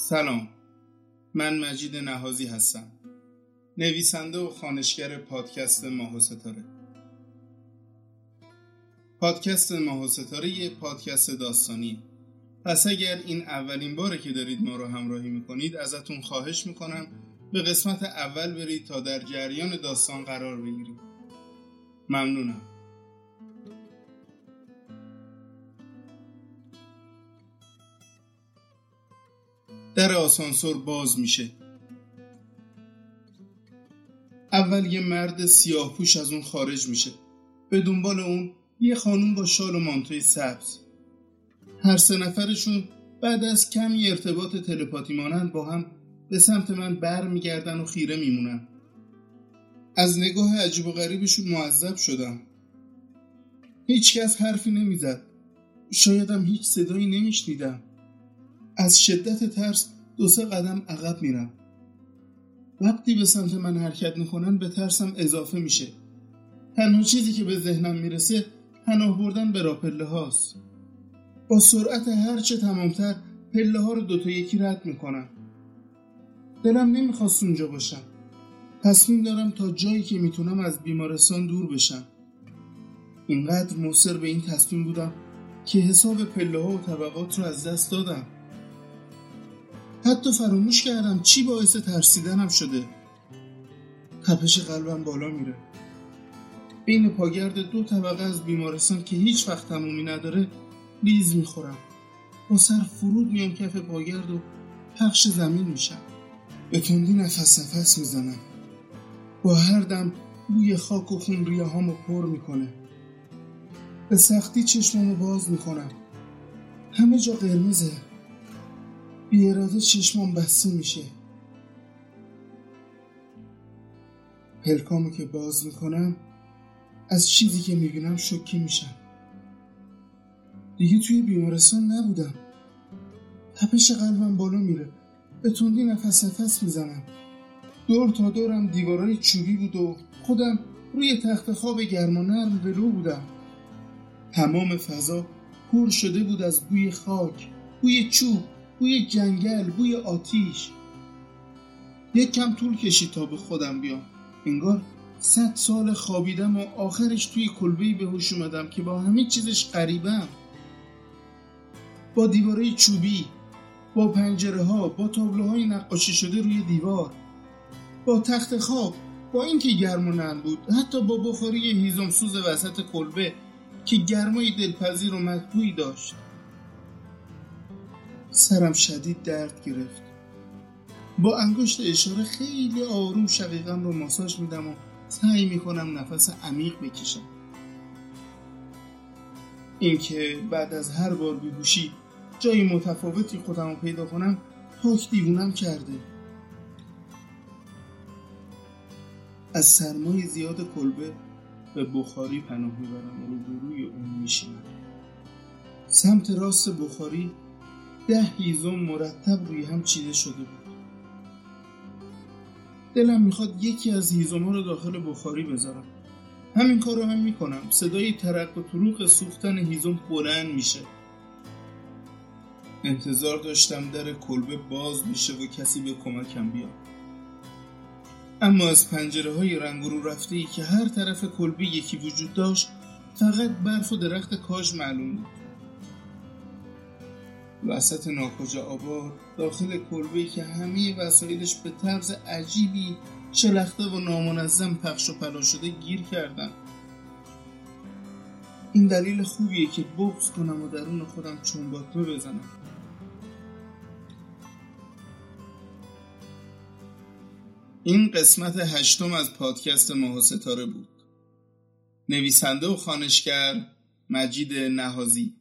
سلام. من مجید نهازی هستم. نویسنده و خانشگر پادکست ماه و ستاره. پادکست ماه و ستاره یه پادکست داستانی پس اگر این اولین باره که دارید ما رو همراهی می‌کنید ازتون خواهش می‌کنم به قسمت اول برید تا در جریان داستان قرار بگیرید. ممنونم. در آسانسور باز میشه. اول یه مرد سیاه پوش از اون خارج میشه. به دنبال اون یه خانوم با شال و مانتوی سبز. هر سه نفرشون بعد از کمی ارتباط تلپاتی مانند با هم به سمت من بر میگردن و خیره میمونن. از نگاه عجیب و غریبشون معذب شدم. هیچکس حرفی نمی‌زد. شایدم هیچ صدایی نمیشنیدم. از شدت ترس دو سه قدم عقب میرم. وقتی به سمت من حرکت می‌کنن به ترسم اضافه میشه. تنها چیزی که به ذهنم می‌رسه پناه بردن به راپله هاست. با سرعت هرچه تمامتر پله ها رو دوتا یکی رد می‌کنم. دلم نمی‌خواست اونجا باشم. تصمیم دارم تا جایی که می‌تونم از بیمارستان دور بشم. اینقدر مصر به این تصمیم بودم که حساب پله ها و طبقات رو از دست دادم. حتی فراموش کردم چی باعث ترسیدنم شده. تپش قلبم بالا میره. بین پاگرد دو طبقه از بیمارستان که هیچ وقت تمومی نداره لیز می‌خورم. با سر فرود میام کف پاگرد و پخش زمین میشم. به تندی نفس نفس می‌زنم. با هر دم بوی خاک و خون ریه هامو پر می‌کنه. به سختی چشممو باز می‌کنم. همه جا قرمزه. بی چشمام بسته میشه. پلکامو که باز می‌کنم از چیزی که می‌بینم شوکه میشم. دیگه توی بیمارستان نبودم. تپش قلبم بالا میره. به تندی نفس نفس می‌زنم. دور تا دورم دیوارای چوبی بود و خودم روی تخت خواب گرم و نرم ولو بودم. تمام فضا پر شده بود از بوی خاک بوی چوب. بوی جنگل بوی آتیش. یک کم طول کشید تا به خودم بیام. انگار صد سال خوابیدم و آخرش توی کلبه به هوش اومدم که با همه چیزش غریبم. با دیواره چوبی با پنجره ها با تابلوهای نقاشی شده روی دیوار با تخت خواب با اینکه گرم و نرم بود حتی با بخاری هیزم سوز وسط کلبه که گرمای دلپذیر و مطبوعی داشت. سرم شدید درد گرفت. با انگشت اشاره خیلی آروم شقیقم رو ماساژ میدم و سعی می‌کنم نفس عمیق بکشم. اینکه بعد از هر بار بیهوشی جای متفاوتی خودم رو پیدا کنم پاک دیوونم کرده. از سرمای زیاد کلبه به بخاری پناه می‌برم و روبروی اون میشینم. سمت راست بخاری ده هیزم مرتب روی هم چیده شده بود. دلم می‌خواد یکی از هیزم رو داخل بخاری بذارم. همین کار رو هم می‌کنم. صدای ترق و طروق سوختن هیزم بلند میشه. انتظار داشتم در کلبه باز میشه و کسی به کمکم بیاد. اما از پنجره های رنگ رو رفته ای که هر طرف کلبه یکی وجود داشت فقط برف و درخت کاج معلوم بود. وسط ناکجا آباد داخل کلبه که همه وسایلش به طرز عجیبی شلخته و نامنظم پخش و پلا شده گیر کردن. این دلیل خوبیه که بغز کنم و درون خودم چنباتمه بزنم. این قسمت هشتم از پادکست ماه ستاره بود. نویسنده و خانشگر مجید نهازی.